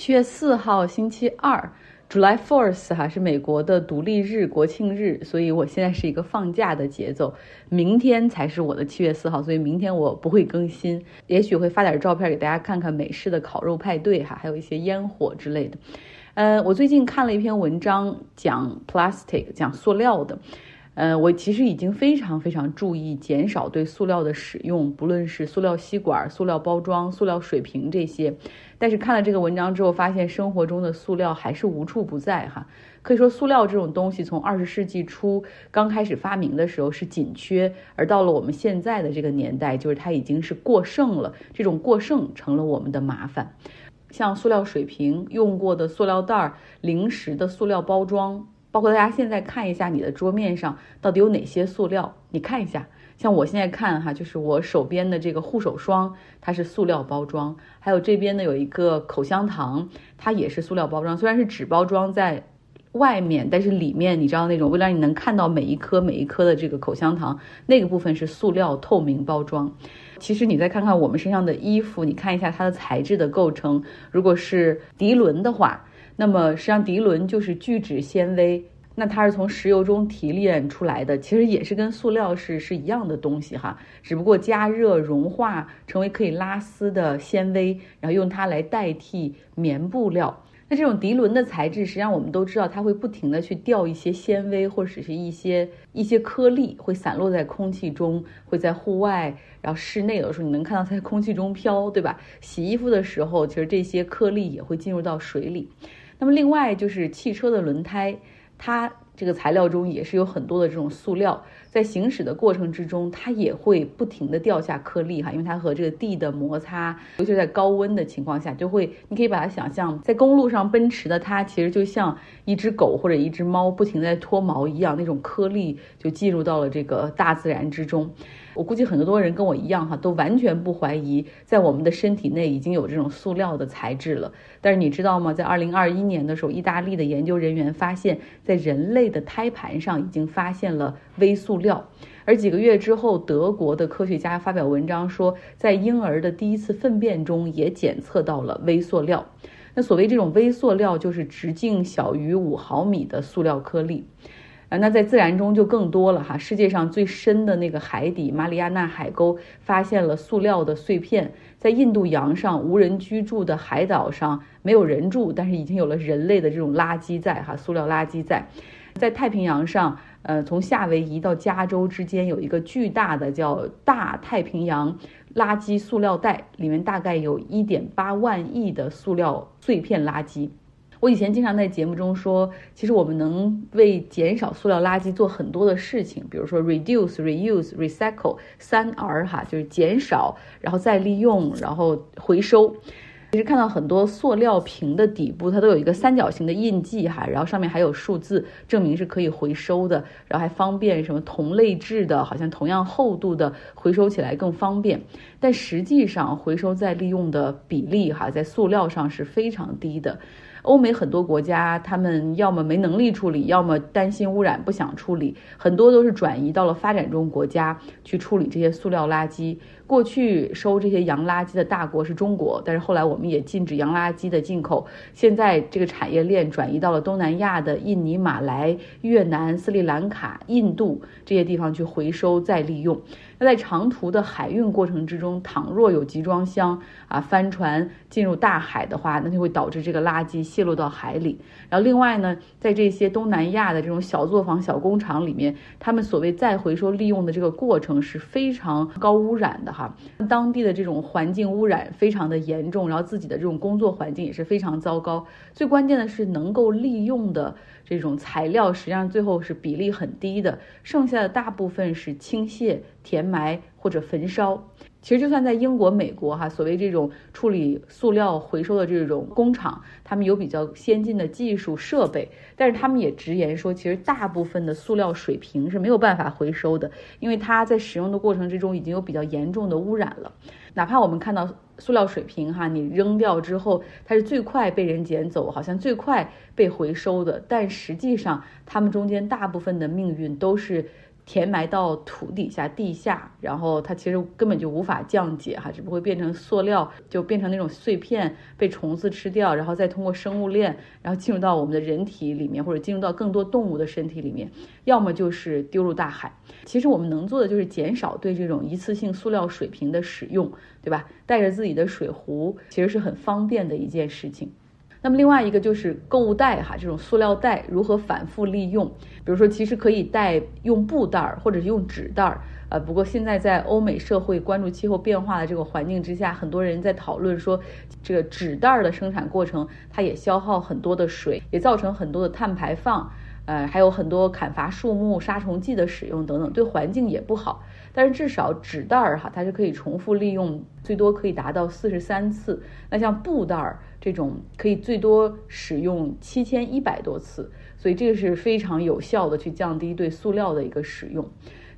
七月四号，星期二，July Fourth 哈是美国的独立日国庆日，所以我现在是一个放假的节奏。明天才是我的七月四号，所以明天我不会更新，也许会发点照片给大家看看美式的烤肉派对哈，还有一些烟火之类的。呃，我最近看了一篇文章，讲 plastic，讲塑料的。呃，我其实已经非常非常注意减少对塑料的使用，不论是塑料吸管、塑料包装、塑料水瓶这些。但是看了这个文章之后，发现生活中的塑料还是无处不在哈。可以说，塑料这种东西从二十世纪初刚开始发明的时候是紧缺，而到了我们现在的这个年代，就是它已经是过剩了。这种过剩成了我们的麻烦，像塑料水瓶、用过的塑料袋、零食的塑料包装。包括大家现在看一下你的桌面上到底有哪些塑料，你看一下，像我现在看哈，就是我手边的这个护手霜，它是塑料包装，还有这边呢有一个口香糖，它也是塑料包装，虽然是纸包装在外面，但是里面你知道那种为了让你能看到每一颗每一颗的这个口香糖，那个部分是塑料透明包装。其实你再看看我们身上的衣服，你看一下它的材质的构成，如果是涤纶的话。那么实际上涤纶就是聚酯纤维，那它是从石油中提炼出来的，其实也是跟塑料是是一样的东西哈，只不过加热融化成为可以拉丝的纤维，然后用它来代替棉布料。那这种涤纶的材质，实际上我们都知道，它会不停的去掉一些纤维或者是一些一些颗粒，会散落在空气中，会在户外，然后室内的时候你能看到它在空气中飘，对吧？洗衣服的时候，其实这些颗粒也会进入到水里。那么另外就是汽车的轮胎，它这个材料中也是有很多的这种塑料，在行驶的过程之中，它也会不停的掉下颗粒哈，因为它和这个地的摩擦，尤其在高温的情况下，就会，你可以把它想象在公路上奔驰的它，其实就像一只狗或者一只猫不停在脱毛一样，那种颗粒就进入到了这个大自然之中。我估计很多人跟我一样哈，都完全不怀疑在我们的身体内已经有这种塑料的材质了。但是你知道吗？在二零二一年的时候，意大利的研究人员发现，在人类的胎盘上已经发现了微塑料。而几个月之后，德国的科学家发表文章说，在婴儿的第一次粪便中也检测到了微塑料。那所谓这种微塑料，就是直径小于五毫米的塑料颗粒。啊，那在自然中就更多了哈。世界上最深的那个海底马里亚纳海沟发现了塑料的碎片，在印度洋上无人居住的海岛上没有人住，但是已经有了人类的这种垃圾在哈，塑料垃圾在。在太平洋上，呃，从夏威夷到加州之间有一个巨大的叫大太平洋垃圾塑料带，里面大概有一点八万亿的塑料碎片垃圾。我以前经常在节目中说，其实我们能为减少塑料垃圾做很多的事情，比如说 reduce、reuse、recycle 三 R 哈，就是减少，然后再利用，然后回收。其实看到很多塑料瓶的底部，它都有一个三角形的印记哈，然后上面还有数字，证明是可以回收的，然后还方便什么同类质的，好像同样厚度的回收起来更方便。但实际上回收再利用的比例哈，在塑料上是非常低的。欧美很多国家，他们要么没能力处理，要么担心污染不想处理，很多都是转移到了发展中国家去处理这些塑料垃圾。过去收这些洋垃圾的大国是中国，但是后来我们也禁止洋垃圾的进口。现在这个产业链转移到了东南亚的印尼、马来、越南、斯里兰卡、印度这些地方去回收再利用。那在长途的海运过程之中，倘若有集装箱啊帆船进入大海的话，那就会导致这个垃圾泄露到海里。然后另外呢，在这些东南亚的这种小作坊、小工厂里面，他们所谓再回收利用的这个过程是非常高污染的哈，当地的这种环境污染非常的严重，然后自己的这种工作环境也是非常糟糕。最关键的是能够利用的这种材料，实际上最后是比例很低的，剩下的大部分是倾泻。填埋或者焚烧，其实就算在英国、美国哈，所谓这种处理塑料回收的这种工厂，他们有比较先进的技术设备，但是他们也直言说，其实大部分的塑料水瓶是没有办法回收的，因为它在使用的过程之中已经有比较严重的污染了。哪怕我们看到塑料水瓶哈，你扔掉之后，它是最快被人捡走，好像最快被回收的，但实际上它们中间大部分的命运都是。填埋到土底下、地下，然后它其实根本就无法降解哈，只不会变成塑料，就变成那种碎片被虫子吃掉，然后再通过生物链，然后进入到我们的人体里面，或者进入到更多动物的身体里面，要么就是丢入大海。其实我们能做的就是减少对这种一次性塑料水瓶的使用，对吧？带着自己的水壶，其实是很方便的一件事情。那么另外一个就是购物袋哈，这种塑料袋如何反复利用？比如说，其实可以带用布袋儿，或者是用纸袋儿。呃，不过现在在欧美社会关注气候变化的这个环境之下，很多人在讨论说，这个纸袋儿的生产过程它也消耗很多的水，也造成很多的碳排放。呃，还有很多砍伐树木、杀虫剂的使用等等，对环境也不好。但是至少纸袋儿哈，它是可以重复利用，最多可以达到四十三次。那像布袋儿这种，可以最多使用七千一百多次，所以这个是非常有效的去降低对塑料的一个使用。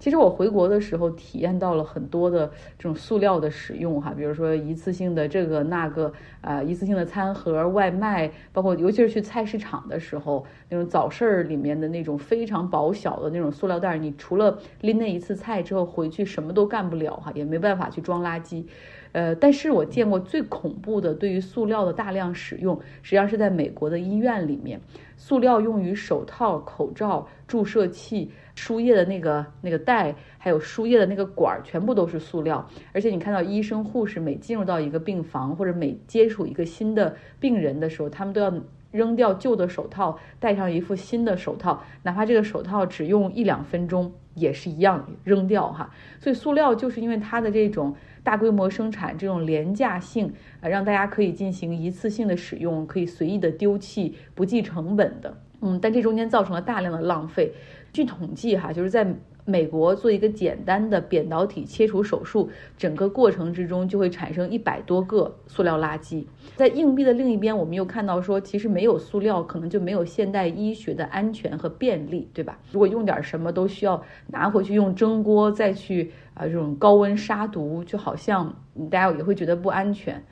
其实我回国的时候体验到了很多的这种塑料的使用哈，比如说一次性的这个那个啊，一次性的餐盒、外卖，包括尤其是去菜市场的时候，那种早市儿里面的那种非常薄小的那种塑料袋，你除了拎那一次菜之后回去什么都干不了哈，也没办法去装垃圾。呃，但是我见过最恐怖的对于塑料的大量使用，实际上是在美国的医院里面，塑料用于手套、口罩、注射器。输液的那个那个袋，还有输液的那个管儿，全部都是塑料。而且你看到医生护士每进入到一个病房，或者每接触一个新的病人的时候，他们都要扔掉旧的手套，戴上一副新的手套，哪怕这个手套只用一两分钟，也是一样扔掉哈。所以塑料就是因为它的这种大规模生产，这种廉价性啊，让大家可以进行一次性的使用，可以随意的丢弃，不计成本的。嗯，但这中间造成了大量的浪费。据统计，哈，就是在美国做一个简单的扁导体切除手术，整个过程之中就会产生一百多个塑料垃圾。在硬币的另一边，我们又看到说，其实没有塑料，可能就没有现代医学的安全和便利，对吧？如果用点什么都需要拿回去用蒸锅再去啊，这种高温杀毒，就好像大家也会觉得不安全。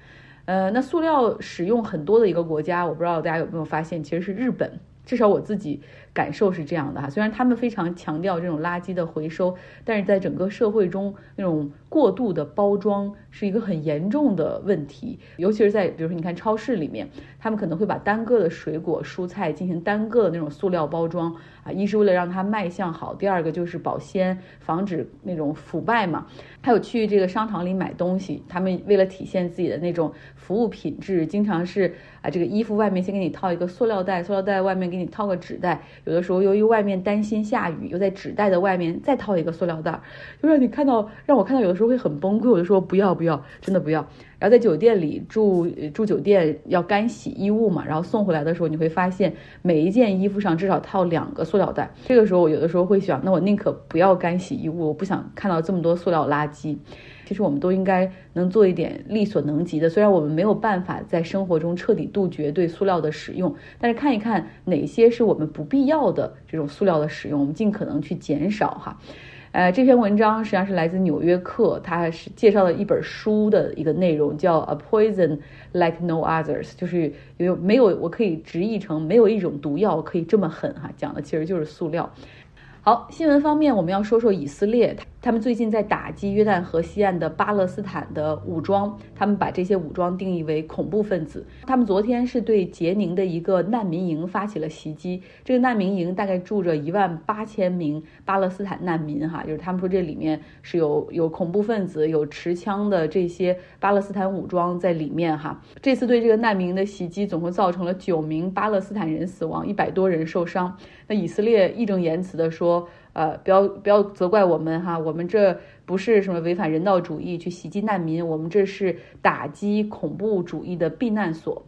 呃，那塑料使用很多的一个国家，我不知道大家有没有发现，其实是日本。至少我自己感受是这样的哈，虽然他们非常强调这种垃圾的回收，但是在整个社会中，那种过度的包装是一个很严重的问题。尤其是在比如说你看超市里面，他们可能会把单个的水果蔬菜进行单个的那种塑料包装啊，一是为了让它卖相好，第二个就是保鲜，防止那种腐败嘛。还有去这个商场里买东西，他们为了体现自己的那种服务品质，经常是啊，这个衣服外面先给你套一个塑料袋，塑料袋外面给你套个纸袋。有的时候由于外面担心下雨，又在纸袋的外面再套一个塑料袋，就让你看到，让我看到有的时候会很崩溃。我就说不要不要，真的不要。然后在酒店里住住酒店要干洗衣物嘛，然后送回来的时候你会发现每一件衣服上至少套两个塑料袋。这个时候我有的时候会想，那我宁可不要干洗衣物，我不想看到这么多塑料垃圾。其实我们都应该能做一点力所能及的，虽然我们没有办法在生活中彻底杜绝对塑料的使用，但是看一看哪些是我们不必要的这种塑料的使用，我们尽可能去减少哈。呃，这篇文章实际上是来自《纽约客》，它是介绍了一本书的一个内容，叫《A Poison Like No Others》，就是有没有我可以直译成没有一种毒药可以这么狠哈，讲的其实就是塑料。好，新闻方面我们要说说以色列。他们最近在打击约旦河西岸的巴勒斯坦的武装，他们把这些武装定义为恐怖分子。他们昨天是对杰宁的一个难民营发起了袭击。这个难民营大概住着一万八千名巴勒斯坦难民，哈，就是他们说这里面是有有恐怖分子、有持枪的这些巴勒斯坦武装在里面，哈。这次对这个难民营的袭击，总共造成了九名巴勒斯坦人死亡，一百多人受伤。那以色列义正言辞地说。呃，不要不要责怪我们哈，我们这不是什么违反人道主义去袭击难民，我们这是打击恐怖主义的避难所。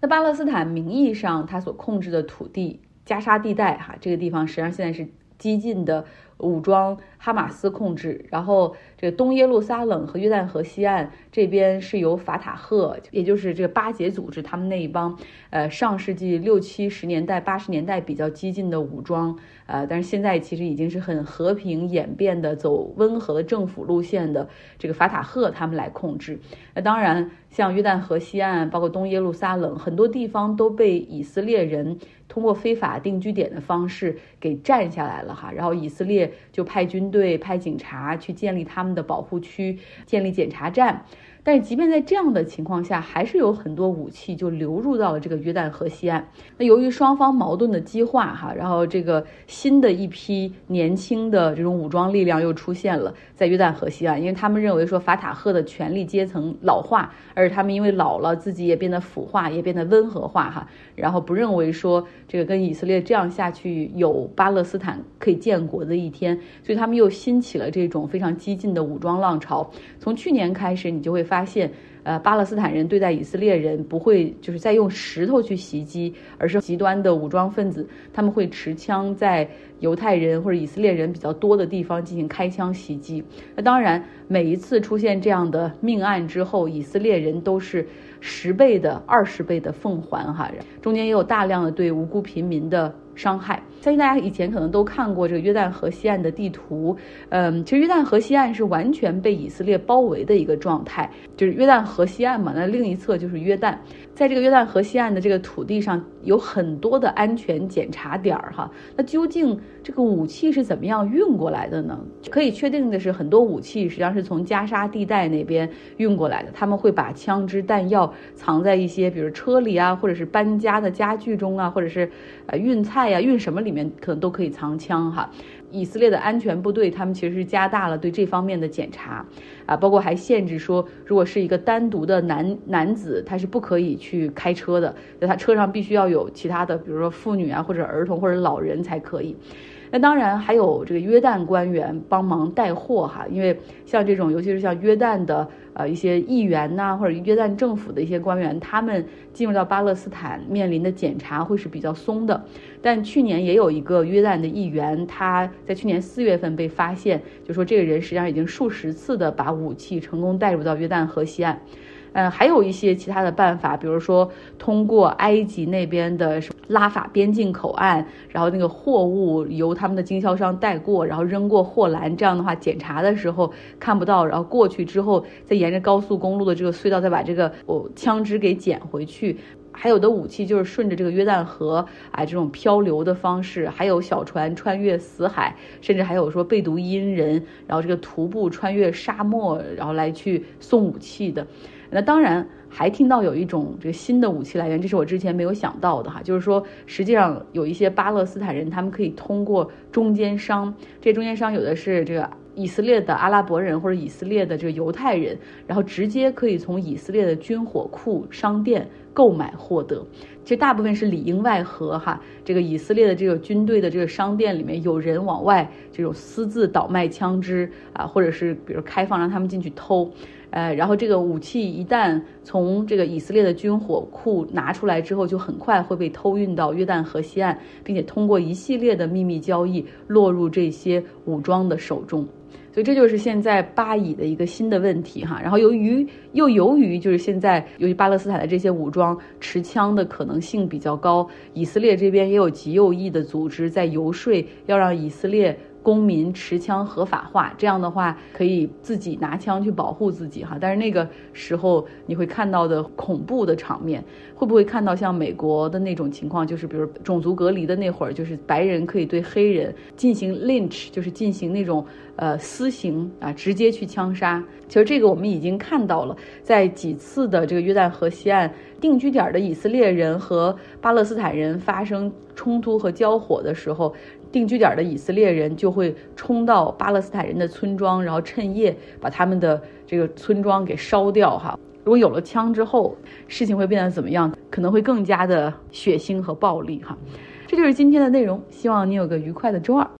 那巴勒斯坦名义上他所控制的土地加沙地带哈，这个地方实际上现在是激进的武装哈马斯控制，然后。这个东耶路撒冷和约旦河西岸这边是由法塔赫，也就是这个巴结组织，他们那一帮，呃，上世纪六七十年代、八十年代比较激进的武装，呃，但是现在其实已经是很和平演变的，走温和的政府路线的这个法塔赫他们来控制。那当然，像约旦河西岸，包括东耶路撒冷，很多地方都被以色列人通过非法定居点的方式给占下来了哈。然后以色列就派军队、派警察去建立他们的保护区，建立检查站。但是，即便在这样的情况下，还是有很多武器就流入到了这个约旦河西岸。那由于双方矛盾的激化，哈，然后这个新的一批年轻的这种武装力量又出现了在约旦河西岸，因为他们认为说法塔赫的权力阶层老化，而他们因为老了，自己也变得腐化，也变得温和化，哈，然后不认为说这个跟以色列这样下去有巴勒斯坦可以建国的一天，所以他们又兴起了这种非常激进的武装浪潮。从去年开始，你就会发。发现，呃，巴勒斯坦人对待以色列人不会就是在用石头去袭击，而是极端的武装分子，他们会持枪在犹太人或者以色列人比较多的地方进行开枪袭击。那当然，每一次出现这样的命案之后，以色列人都是十倍的、二十倍的奉还哈，中间也有大量的对无辜平民的。伤害，相信大家以前可能都看过这个约旦河西岸的地图，嗯，其实约旦河西岸是完全被以色列包围的一个状态，就是约旦河西岸嘛，那另一侧就是约旦。在这个约旦河西岸的这个土地上，有很多的安全检查点儿哈。那究竟这个武器是怎么样运过来的呢？可以确定的是，很多武器实际上是从加沙地带那边运过来的。他们会把枪支弹药藏在一些，比如车里啊，或者是搬家的家具中啊，或者是呃运菜呀、运什么里面，可能都可以藏枪哈。以色列的安全部队，他们其实是加大了对这方面的检查，啊，包括还限制说，如果是一个单独的男男子，他是不可以去开车的，就他车上必须要有其他的，比如说妇女啊，或者儿童或者老人才可以。那当然还有这个约旦官员帮忙带货哈，因为像这种，尤其是像约旦的呃一些议员呐，或者约旦政府的一些官员，他们进入到巴勒斯坦面临的检查会是比较松的。但去年也有一个约旦的议员，他在去年四月份被发现，就说这个人实际上已经数十次的把武器成功带入到约旦河西岸。嗯，还有一些其他的办法，比如说通过埃及那边的什么拉法边境口岸，然后那个货物由他们的经销商带过，然后扔过货栏，这样的话检查的时候看不到，然后过去之后再沿着高速公路的这个隧道再把这个哦枪支给捡回去。还有的武器就是顺着这个约旦河啊这种漂流的方式，还有小船穿越死海，甚至还有说贝毒因人，然后这个徒步穿越沙漠，然后来去送武器的。那当然还听到有一种这个新的武器来源，这是我之前没有想到的哈，就是说实际上有一些巴勒斯坦人，他们可以通过中间商，这中间商有的是这个以色列的阿拉伯人或者以色列的这个犹太人，然后直接可以从以色列的军火库商店购买获得。其实大部分是里应外合哈，这个以色列的这个军队的这个商店里面有人往外这种私自倒卖枪支啊，或者是比如开放让他们进去偷。呃，然后这个武器一旦从这个以色列的军火库拿出来之后，就很快会被偷运到约旦河西岸，并且通过一系列的秘密交易落入这些武装的手中。所以这就是现在巴以的一个新的问题哈。然后由于又由于就是现在由于巴勒斯坦的这些武装持枪的可能性比较高，以色列这边也有极右翼的组织在游说，要让以色列。公民持枪合法化，这样的话可以自己拿枪去保护自己哈。但是那个时候你会看到的恐怖的场面，会不会看到像美国的那种情况？就是比如种族隔离的那会儿，就是白人可以对黑人进行 lynch，就是进行那种呃私刑啊，直接去枪杀。其实这个我们已经看到了，在几次的这个约旦河西岸定居点的以色列人和巴勒斯坦人发生冲突和交火的时候。定居点的以色列人就会冲到巴勒斯坦人的村庄，然后趁夜把他们的这个村庄给烧掉。哈，如果有了枪之后，事情会变得怎么样？可能会更加的血腥和暴力。哈，这就是今天的内容，希望你有个愉快的周二。